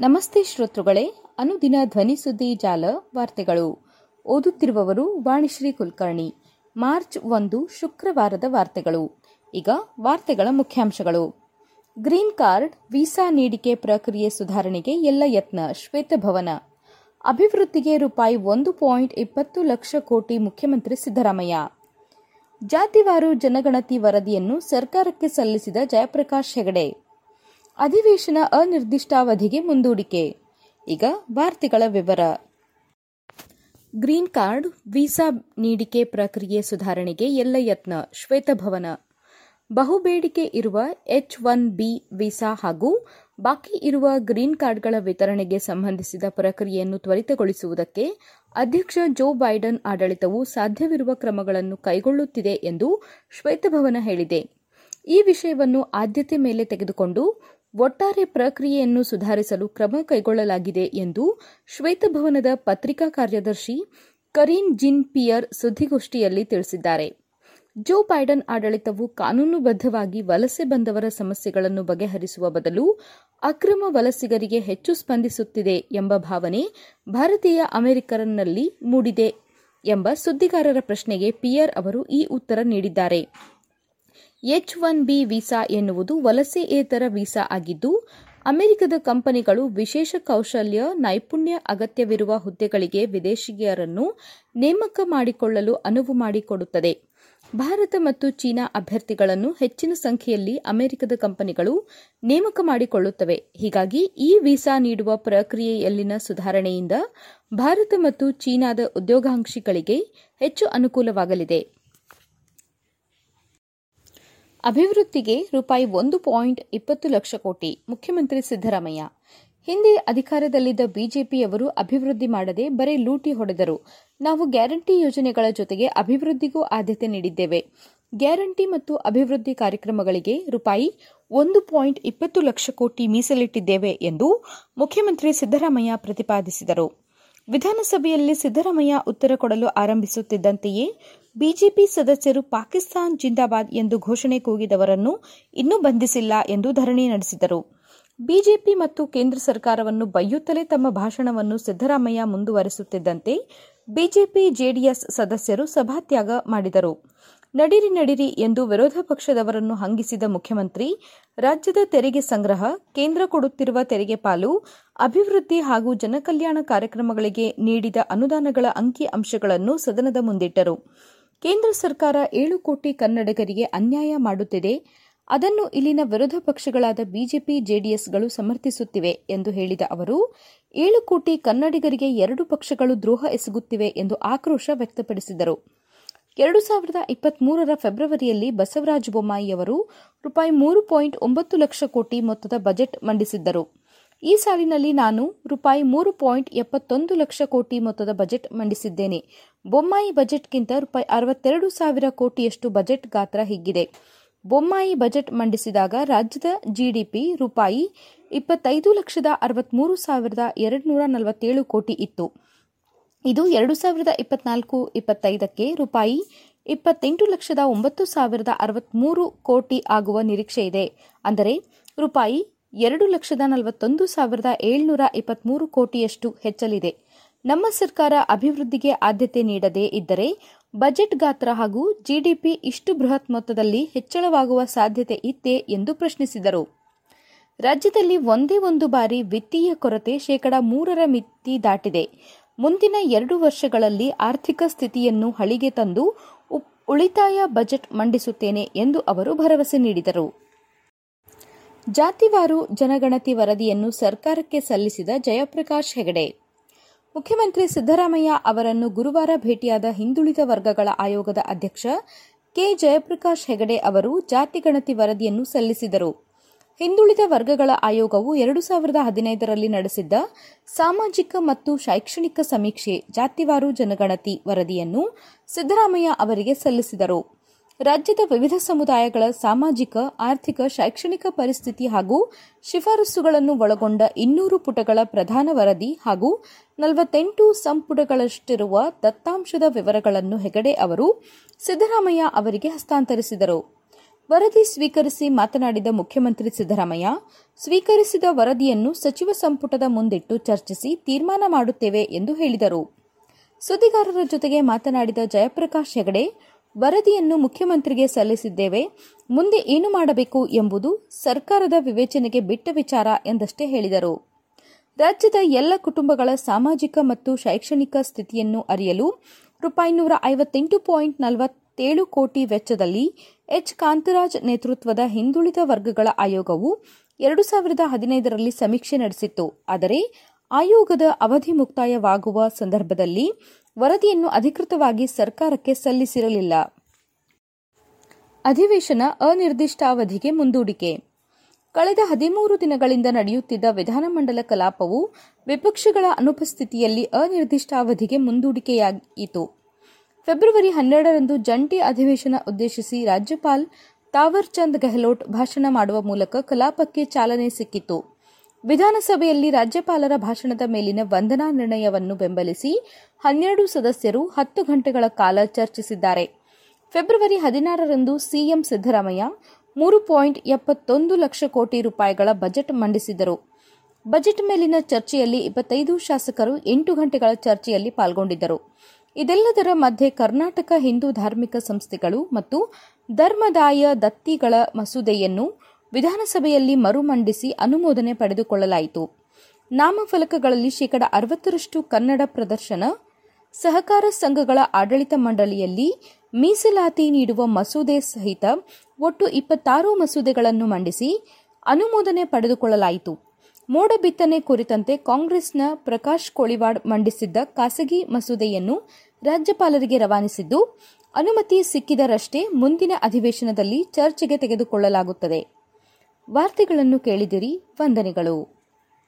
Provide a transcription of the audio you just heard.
ನಮಸ್ತೆ ಶ್ರೋತೃಗಳೇ, ಅನುದಿನ ಧ್ವನಿ ಸುದ್ದಿ ಜಾಲ ವಾರ್ತೆಗಳು. ಓದುತ್ತಿರುವವರು ವಾಣಿಶ್ರೀ ಕುಲಕರ್ಣಿ. ಮಾರ್ಚ್ ಒಂದು, ಶುಕ್ರವಾರದ ವಾರ್ತೆಗಳು. ಈಗ ವಾರ್ತೆಗಳ ಮುಖ್ಯಾಂಶಗಳು. ಗ್ರೀನ್ ಕಾರ್ಡ್, ವೀಸಾ ನೀಡಿಕೆ ಪ್ರಕ್ರಿಯೆ ಸುಧಾರಣೆಗೆ ಎಲ್ಲ ಯತ್ನ ಶ್ವೇತಭವನ ಅಭಿವೃದ್ಧಿಗೆ ರೂಪಾಯಿ ಒಂದು ಪಾಯಿಂಟ್ ಇಪ್ಪತ್ತು ಲಕ್ಷ ಕೋಟಿ ಮುಖ್ಯಮಂತ್ರಿ ಸಿದ್ದರಾಮಯ್ಯ. ಜಾತಿವಾರು ಜನಗಣತಿ ವರದಿಯನ್ನು ಸರ್ಕಾರಕ್ಕೆ ಸಲ್ಲಿಸಿದ ಜಯಪ್ರಕಾಶ್ ಹೆಗಡೆ. ಅಧಿವೇಶನ ಅನಿರ್ದಿಷ್ಟಾವಧಿಗೆ ಮುಂದೂಡಿಕೆ. ಈಗ ವಾರ್ತೆಗಳ ವಿವರ. ಗ್ರೀನ್ ಕಾರ್ಡ್, ವೀಸಾ ನೀಡಿಕೆ ಪ್ರಕ್ರಿಯೆ ಸುಧಾರಣೆಗೆ ಎಲ್ಲ ಯತ್ನ, ಶ್ವೇತಭವನ. ಬಹುಬೇಡಿಕೆ ಇರುವ ಎಚ್ ಒನ್ ಬಿ ವೀಸಾ ಹಾಗೂ ಬಾಕಿ ಇರುವ ಗ್ರೀನ್ ಕಾರ್ಡ್ಗಳ ವಿತರಣೆಗೆ ಸಂಬಂಧಿಸಿದ ಪ್ರಕ್ರಿಯೆಯನ್ನು ತ್ವರಿತಗೊಳಿಸುವುದಕ್ಕೆ ಅಧ್ಯಕ್ಷ ಜೋ ಬೈಡನ್ ಆಡಳಿತವು ಸಾಧ್ಯವಿರುವ ಕ್ರಮಗಳನ್ನು ಕೈಗೊಳ್ಳುತ್ತಿದೆ ಎಂದು ಶ್ವೇತಭವನ ಹೇಳಿದೆ. ಈ ವಿಷಯವನ್ನು ಆದ್ಯತೆ ಮೇಲೆ ತೆಗೆದುಕೊಂಡು ಒಟ್ಟಾರೆ ಪ್ರಕ್ರಿಯೆಯನ್ನು ಸುಧಾರಿಸಲು ಕ್ರಮ ಕೈಗೊಳ್ಳಲಾಗಿದೆ ಎಂದು ಶ್ವೇತಭವನದ ಪತ್ರಿಕಾ ಕಾರ್ಯದರ್ಶಿ ಕರೀನ್ ಜಿನ್ ಪಿಯರ್ ಸುದ್ದಿಗೋಷ್ಠಿಯಲ್ಲಿ ತಿಳಿಸಿದ್ದಾರೆ. ಜೋ ಬೈಡನ್ ಆಡಳಿತವು ಕಾನೂನುಬದ್ಧವಾಗಿ ವಲಸೆ ಬಂದವರ ಸಮಸ್ಯೆಗಳನ್ನು ಬಗೆಹರಿಸುವ ಬದಲು ಅಕ್ರಮ ವಲಸಿಗರಿಗೆ ಹೆಚ್ಚು ಸ್ಪಂದಿಸುತ್ತಿದೆ ಎಂಬ ಭಾವನೆ ಭಾರತೀಯ ಅಮೆರಿಕರನ್ನಲ್ಲಿ ಮೂಡಿದೆ ಎಂಬ ಸುದ್ದಿಗಾರರ ಪ್ರಶ್ನೆಗೆ ಪಿಯರ್ ಅವರು ಈ ಉತ್ತರ ನೀಡಿದ್ದಾರೆ. ಎಚ್ ಒನ್ ಬಿ ವೀಸಾ ಎನ್ನುವುದು ವಲಸೆಯೇತರ ವೀಸಾ ಆಗಿದ್ದು, ಅಮೆರಿಕದ ಕಂಪನಿಗಳು ವಿಶೇಷ ಕೌಶಲ್ಯ, ನೈಪುಣ್ಯ ಅಗತ್ಯವಿರುವ ಹುದ್ದೆಗಳಿಗೆ ವಿದೇಶಿಗರನ್ನು ನೇಮಕ ಮಾಡಿಕೊಳ್ಳಲು ಅನುವು ಮಾಡಿಕೊಡುತ್ತದೆ. ಭಾರತ ಮತ್ತು ಚೀನಾ ಅಭ್ಯರ್ಥಿಗಳನ್ನು ಹೆಚ್ಚಿನ ಸಂಖ್ಯೆಯಲ್ಲಿ ಅಮೆರಿಕದ ಕಂಪನಿಗಳು ನೇಮಕ ಮಾಡಿಕೊಳ್ಳುತ್ತವೆ. ಹೀಗಾಗಿ ಈ ವೀಸಾ ನೀಡುವ ಪ್ರಕ್ರಿಯೆಯಲ್ಲಿನ ಸುಧಾರಣೆಯಿಂದ ಭಾರತ ಮತ್ತು ಚೀನಾದ ಉದ್ಯೋಗಾಂಕ್ಷಿಗಳಿಗೆ ಹೆಚ್ಚು ಅನುಕೂಲವಾಗಲಿದೆ. ಅಭಿವೃದ್ಧಿಗೆ ರೂಪಾಯಿ ಒಂದು ಪಾಯಿಂಟ್ ಇಪ್ಪತ್ತು ಲಕ್ಷ ಕೋಟಿ, ಮುಖ್ಯಮಂತ್ರಿ ಸಿದ್ದರಾಮಯ್ಯ. ಹಿಂದೆ ಅಧಿಕಾರದಲ್ಲಿದ್ದ ಬಿಜೆಪಿಯವರು ಅಭಿವೃದ್ಧಿ ಮಾಡದೆ ಬರೀ ಲೂಟಿ ಹೊಡೆದರು. ನಾವು ಗ್ಯಾರಂಟಿ ಯೋಜನೆಗಳ ಜೊತೆಗೆ ಅಭಿವೃದ್ಧಿಗೂ ಆದ್ಯತೆ ನೀಡಿದ್ದೇವೆ. ಗ್ಯಾರಂಟಿ ಮತ್ತು ಅಭಿವೃದ್ಧಿ ಕಾರ್ಯಕ್ರಮಗಳಿಗೆ ರೂಪಾಯಿ ಒಂದು ಪಾಯಿಂಟ್ ಇಪ್ಪತ್ತು ಲಕ್ಷ ಕೋಟಿ ಮೀಸಲಿಟ್ಟಿದ್ದೇವೆ ಎಂದು ಮುಖ್ಯಮಂತ್ರಿ ಸಿದ್ದರಾಮಯ್ಯ ಪ್ರತಿಪಾದಿಸಿದರು. ವಿಧಾನಸಭೆಯಲ್ಲಿ ಸಿದ್ದರಾಮಯ್ಯ ಉತ್ತರ ಕೊಡಲು ಆರಂಭಿಸುತ್ತಿದ್ದಂತೆಯೇ ಬಿಜೆಪಿ ಸದಸ್ಯರು ಪಾಕಿಸ್ತಾನ್ ಜಿಂದಾಬಾದ್ ಎಂದು ಘೋಷಣೆ ಕೂಗಿದವರನ್ನು ಇನ್ನೂ ಬಂಧಿಸಿಲ್ಲ ಎಂದು ಧರಣಿ ನಡೆಸಿದರು. ಬಿಜೆಪಿ ಮತ್ತು ಕೇಂದ್ರ ಸರ್ಕಾರವನ್ನು ಬೈಯುತ್ತಲೇ ತಮ್ಮ ಭಾಷಣವನ್ನು ಸಿದ್ದರಾಮಯ್ಯ ಮುಂದುವರೆಸುತ್ತಿದ್ದಂತೆ ಬಿಜೆಪಿ ಜೆಡಿಎಸ್ ಸದಸ್ಯರು ಸಭಾತ್ಯಾಗ ಮಾಡಿದರು. ನಡಿರಿ ನಡಿರಿ ಎಂದು ವಿರೋಧ ಪಕ್ಷದವರನ್ನು ಹಂಗಿಸಿದ ಮುಖ್ಯಮಂತ್ರಿ, ರಾಜ್ಯದ ತೆರಿಗೆ ಸಂಗ್ರಹ, ಕೇಂದ್ರ ಕೊಡುತ್ತಿರುವ ತೆರಿಗೆ ಪಾಲು, ಅಭಿವೃದ್ಧಿ ಹಾಗೂ ಜನಕಲ್ಯಾಣ ಕಾರ್ಯಕ್ರಮಗಳಿಗೆ ನೀಡಿದ ಅನುದಾನಗಳ ಅಂಕಿ ಅಂಶಗಳನ್ನು ಸದನದ ಮುಂದಿಟ್ಟರು. ಕೇಂದ್ರ ಸರ್ಕಾರ ಏಳು ಕೋಟಿ ಕನ್ನಡಿಗರಿಗೆ ಅನ್ಯಾಯ ಮಾಡುತ್ತಿದೆ. ಅದನ್ನು ಇಲ್ಲಿನ ವಿರೋಧ ಪಕ್ಷಗಳಾದ ಬಿಜೆಪಿ, ಜೆಡಿಎಸ್ಗಳು ಸಮರ್ಥಿಸುತ್ತಿವೆ ಎಂದು ಹೇಳಿದ ಅವರು, ಏಳು ಕೋಟಿ ಕನ್ನಡಿಗರಿಗೆ ಎರಡು ಪಕ್ಷಗಳು ದ್ರೋಹ ಎಸಗುತ್ತಿವೆ ಎಂದು ಆಕ್ರೋಶ ವ್ಯಕ್ತಪಡಿಸಿದರು. ಎರಡು ಸಾವಿರದ ಇಪ್ಪತ್ಮೂರರ ಫೆಬ್ರವರಿಯಲ್ಲಿ ಬಸವರಾಜ ಬೊಮ್ಮಾಯಿ ಅವರು ರೂಪಾಯಿ ಮೂರು ಪಾಯಿಂಟ್ ಒಂಬತ್ತು ಲಕ್ಷ ಕೋಟಿ ಮೊತ್ತದ ಬಜೆಟ್ ಮಂಡಿಸಿದ್ದರು. ಈ ಸಾಲಿನಲ್ಲಿ ನಾನು ರೂಪಾಯಿ ಮೂರು ಪಾಯಿಂಟ್ ಎಪ್ಪತ್ತೊಂದು ಲಕ್ಷ ಕೋಟಿ ಮೊತ್ತದ ಬಜೆಟ್ ಮಂಡಿಸಿದ್ದೇನೆ. ಬೊಮ್ಮಾಯಿ ಬಜೆಟ್ಗಿಂತ ರೂಪಾಯಿ ಅರವತ್ತೆರಡು ಸಾವಿರ ಕೋಟಿಯಷ್ಟು ಬಜೆಟ್ ಗಾತ್ರ ಹಿಗ್ಗಿದೆ. ಬೊಮ್ಮಾಯಿ ಬಜೆಟ್ ಮಂಡಿಸಿದಾಗ ರಾಜ್ಯದ ಜಿಡಿಪಿ ರೂಪಾಯಿ ಇಪ್ಪತ್ತೈದು ಲಕ್ಷದ ಅರವತ್ತ್ಮೂರು ಸಾವಿರದ ಎರಡುನೂರ ನಲವತ್ತೇಳು ಕೋಟಿ ಇತ್ತು. ಇದು ಎರಡು ಸಾವಿರದ ಇಪ್ಪತ್ನಾಲ್ಕು, ಇಪ್ಪತ್ತೈದಕ್ಕೆ ರೂಪಾಯಿ ಇಪ್ಪತ್ತೆಂಟು ಲಕ್ಷದ ಒಂಬತ್ತು ಸಾವಿರದ ಅರವತ್ತ್ಮೂರು ಕೋಟಿ ಆಗುವ ನಿರೀಕ್ಷೆ ಇದೆ. ಅಂದರೆ ರೂಪಾಯಿ ಎರಡು ಲಕ್ಷದ ನಲವತ್ತೊಂದು ಸಾವಿರದ ಏಳ್ನೂರ ಇಪ್ಪತ್ತ್ಮೂರು ಕೋಟಿಯಷ್ಟು ಹೆಚ್ಚಲಿದೆ. ನಮ್ಮ ಸರ್ಕಾರ ಅಭಿವೃದ್ಧಿಗೆ ಆದ್ಯತೆ ನೀಡದೇ ಇದ್ದರೆ ಬಜೆಟ್ ಗಾತ್ರ ಹಾಗೂ ಜಿಡಿಪಿ ಇಷ್ಟು ಬೃಹತ್ ಮೊತ್ತದಲ್ಲಿ ಹೆಚ್ಚಳವಾಗುವ ಸಾಧ್ಯತೆ ಇತ್ತೇ ಎಂದು ಪ್ರಶ್ನಿಸಿದರು. ರಾಜ್ಯದಲ್ಲಿ ಒಂದೇ ಒಂದು ಬಾರಿ ವಿತ್ತೀಯ ಕೊರತೆ ಶೇಕಡ ಮೂರರ ಮಿತಿ ದಾಟಿದೆ. ಮುಂದಿನ ಎರಡು ವರ್ಷಗಳಲ್ಲಿ ಆರ್ಥಿಕ ಸ್ಥಿತಿಯನ್ನು ಹಳಿಗೆ ತಂದು ಉಳಿತಾಯ ಬಜೆಟ್ ಮಂಡಿಸುತ್ತೇನೆ ಎಂದು ಅವರು ಭರವಸೆ ನೀಡಿದರು. ಜಾತಿವಾರು ಜನಗಣತಿ ವರದಿಯನ್ನು ಸರ್ಕಾರಕ್ಕೆ ಸಲ್ಲಿಸಿದ ಜಯಪ್ರಕಾಶ್ ಹೆಗಡೆ. ಮುಖ್ಯಮಂತ್ರಿ ಸಿದ್ದರಾಮಯ್ಯ ಅವರನ್ನು ಗುರುವಾರ ಭೇಟಿಯಾದ ಹಿಂದುಳಿದ ವರ್ಗಗಳ ಆಯೋಗದ ಅಧ್ಯಕ್ಷ ಕೆ. ಜಯಪ್ರಕಾಶ್ ಹೆಗಡೆ ಅವರು ಜಾತಿಗಣತಿ ವರದಿಯನ್ನು ಸಲ್ಲಿಸಿದರು. ಹಿಂದುಳಿದ ವರ್ಗಗಳ ಆಯೋಗವು ಎರಡು ಸಾವಿರದ ಹದಿನೈದರಲ್ಲಿ ನಡೆಸಿದ್ದ ಸಾಮಾಜಿಕ ಮತ್ತು ಶೈಕ್ಷಣಿಕ ಸಮೀಕ್ಷೆ ಜಾತಿವಾರು ಜನಗಣತಿ ವರದಿಯನ್ನು ಸಿದ್ದರಾಮಯ್ಯ ಅವರಿಗೆ ಸಲ್ಲಿಸಿದರು. ರಾಜ್ಯದ ವಿವಿಧ ಸಮುದಾಯಗಳ ಸಾಮಾಜಿಕ, ಆರ್ಥಿಕ, ಶೈಕ್ಷಣಿಕ ಪರಿಸ್ಥಿತಿ ಹಾಗೂ ಶಿಫಾರಸುಗಳನ್ನು ಒಳಗೊಂಡ ಇನ್ನೂರು ಪುಟಗಳ ಪ್ರಧಾನ ವರದಿ ಹಾಗೂ ನಲವತ್ತೆಂಟು ಸಂಪುಟಗಳಷ್ಟಿರುವ ದತ್ತಾಂಶದ ವಿವರಗಳನ್ನು ಹೆಗಡೆ ಅವರು ಸಿದ್ದರಾಮಯ್ಯ ಅವರಿಗೆ ಹಸ್ತಾಂತರಿಸಿದರು. ವರದಿ ಸ್ವೀಕರಿಸಿ ಮಾತನಾಡಿದ ಮುಖ್ಯಮಂತ್ರಿ ಸಿದ್ದರಾಮಯ್ಯ, ಸ್ವೀಕರಿಸಿದ ವರದಿಯನ್ನು ಸಚಿವ ಸಂಪುಟದ ಮುಂದಿಟ್ಟು ಚರ್ಚಿಸಿ ತೀರ್ಮಾನ ಮಾಡುತ್ತೇವೆ ಎಂದು ಹೇಳಿದರು. ಸುದ್ದಿಗಾರರ ಜೊತೆಗೆ ಮಾತನಾಡಿದ ಜಯಪ್ರಕಾಶ್ ಹೆಗಡೆ, ವರದಿಯನ್ನು ಮುಖ್ಯಮಂತ್ರಿಗೆ ಸಲ್ಲಿಸಿದ್ದೇವೆ, ಮುಂದೆ ಏನು ಮಾಡಬೇಕು ಎಂಬುದು ಸರ್ಕಾರದ ವಿವೇಚನೆಗೆ ಬಿಟ್ಟ ವಿಚಾರ ಎಂದಷ್ಟೇ ಹೇಳಿದರು. ರಾಜ್ಯದ ಎಲ್ಲ ಕುಟುಂಬಗಳ ಸಾಮಾಜಿಕ ಮತ್ತು ಶೈಕ್ಷಣಿಕ ಸ್ಥಿತಿಯನ್ನು ಅರಿಯಲು ರೂಪಾಯಿ ನೂರ ಐವತ್ತೆಂಟು ಪಾಯಿಂಟ್ ನಲವತ್ತೇಳು ಕೋಟಿ ವೆಚ್ಚದಲ್ಲಿ ಎಚ್. ಕಾಂತರಾಜ್ ನೇತೃತ್ವದ ಹಿಂದುಳಿದ ವರ್ಗಗಳ ಆಯೋಗವು ಎರಡು ಸಾವಿರದ ಹದಿನೈದರಲ್ಲಿ ಸಮೀಕ್ಷೆ ನಡೆಸಿತ್ತು. ಆದರೆ, ಆಯೋಗದ ಅವಧಿ ಮುಕ್ತಾಯವಾಗುವ ಸಂದರ್ಭದಲ್ಲಿ ವರದಿಯನ್ನು ಅಧಿಕೃತವಾಗಿ ಸರ್ಕಾರಕ್ಕೆ ಸಲ್ಲಿಸಿರಲಿಲ್ಲ. ಅಧಿವೇಶನ ಅನಿರ್ದಿಷ್ಟಾವಧಿಗೆ ಮುಂದೂಡಿಕೆ. ಕಳೆದ ಹದಿಮೂರು ದಿನಗಳಿಂದ ನಡೆಯುತ್ತಿದ್ದ ವಿಧಾನಮಂಡಲ ಕಲಾಪವು ವಿಪಕ್ಷಗಳ ಅನುಪಸ್ಥಿತಿಯಲ್ಲಿ ಅನಿರ್ದಿಷ್ಟಾವಧಿಗೆ ಮುಂದೂಡಿಕೆಯಾಯಿತು ಫೆಬ್ರವರಿ ಹನ್ನೆರಡರಂದು ಜಂಟಿ ಅಧಿವೇಶನ ಉದ್ದೇಶಿಸಿ ರಾಜ್ಯಪಾಲ್ ತಾವರ್ ಚಂದ್ ಗೆಹ್ಲೋಟ್ ಭಾಷಣ ಮಾಡುವ ಮೂಲಕ ಕಲಾಪಕ್ಕೆ ಚಾಲನೆ ಸಿಕ್ಕಿತು. ವಿಧಾನಸಭೆಯಲ್ಲಿ ರಾಜ್ಯಪಾಲರ ಭಾಷಣದ ಮೇಲಿನ ವಂದನಾ ನಿರ್ಣಯವನ್ನು ಬೆಂಬಲಿಸಿ ಹನ್ನೆರಡು ಸದಸ್ಯರು ಹತ್ತು ಗಂಟೆಗಳ ಕಾಲ ಚರ್ಚಿಸಿದ್ದಾರೆ. ಫೆಬ್ರವರಿ ಹದಿನಾರರಂದು ಸಿಎಂ ಸಿದ್ದರಾಮಯ್ಯ ಮೂರು ಪಾಯಿಂಟ್ ಎಪ್ಪತ್ತೊಂದು ಲಕ್ಷ ಕೋಟಿ ರೂಪಾಯಿಗಳ ಬಜೆಟ್ ಮಂಡಿಸಿದರು. ಬಜೆಟ್ ಮೇಲಿನ ಚರ್ಚೆಯಲ್ಲಿ ಇಪ್ಪತ್ತೈದು ಶಾಸಕರು ಎಂಟು ಗಂಟೆಗಳ ಚರ್ಚೆಯಲ್ಲಿ ಪಾಲ್ಗೊಂಡಿದ್ದರು. ಇದೆಲ್ಲದರ ಮಧ್ಯೆ ಕರ್ನಾಟಕ ಹಿಂದೂ ಧಾರ್ಮಿಕ ಸಂಸ್ಥೆಗಳು ಮತ್ತು ಧರ್ಮದಾಯ ದತ್ತಿಗಳ ಮಸೂದೆಯನ್ನು ವಿಧಾನಸಭೆಯಲ್ಲಿ ಮರುಮಂಡಿಸಿ ಅನುಮೋದನೆ ಪಡೆದುಕೊಳ್ಳಲಾಯಿತು. ನಾಮಫಲಕಗಳಲ್ಲಿ ಶೇಕಡ ಅರವತ್ತರಷ್ಟು ಕನ್ನಡ ಪ್ರದರ್ಶನ, ಸಹಕಾರ ಸಂಘಗಳ ಆಡಳಿತ ಮಂಡಳಿಯಲ್ಲಿ ಮೀಸಲಾತಿ ನೀಡುವ ಮಸೂದೆ ಸಹಿತ ಒಟ್ಟು ಇಪ್ಪತ್ತಾರು ಮಸೂದೆಗಳನ್ನು ಮಂಡಿಸಿ ಅನುಮೋದನೆ ಪಡೆದುಕೊಳ್ಳಲಾಯಿತು. ಮೋಡ ಬಿತ್ತನೆ ಕುರಿತಂತೆ ಕಾಂಗ್ರೆಸ್ನ ಪ್ರಕಾಶ್ ಕೋಳಿವಾಡ್ ಮಂಡಿಸಿದ್ದ ಖಾಸಗಿ ಮಸೂದೆಯನ್ನು ರಾಜ್ಯಪಾಲರಿಗೆ ರವಾನಿಸಿದ್ದು ಅನುಮತಿ ಸಿಕ್ಕಿದರಷ್ಟೇ ಮುಂದಿನ ಅಧಿವೇಶನದಲ್ಲಿ ಚರ್ಚೆಗೆ ತೆಗೆದುಕೊಳ್ಳಲಾಗುತ್ತದೆ. ವಾರ್ತೆಗಳನ್ನು ಕೇಳಿದಿರಿ ವಂದನೆಗಳು.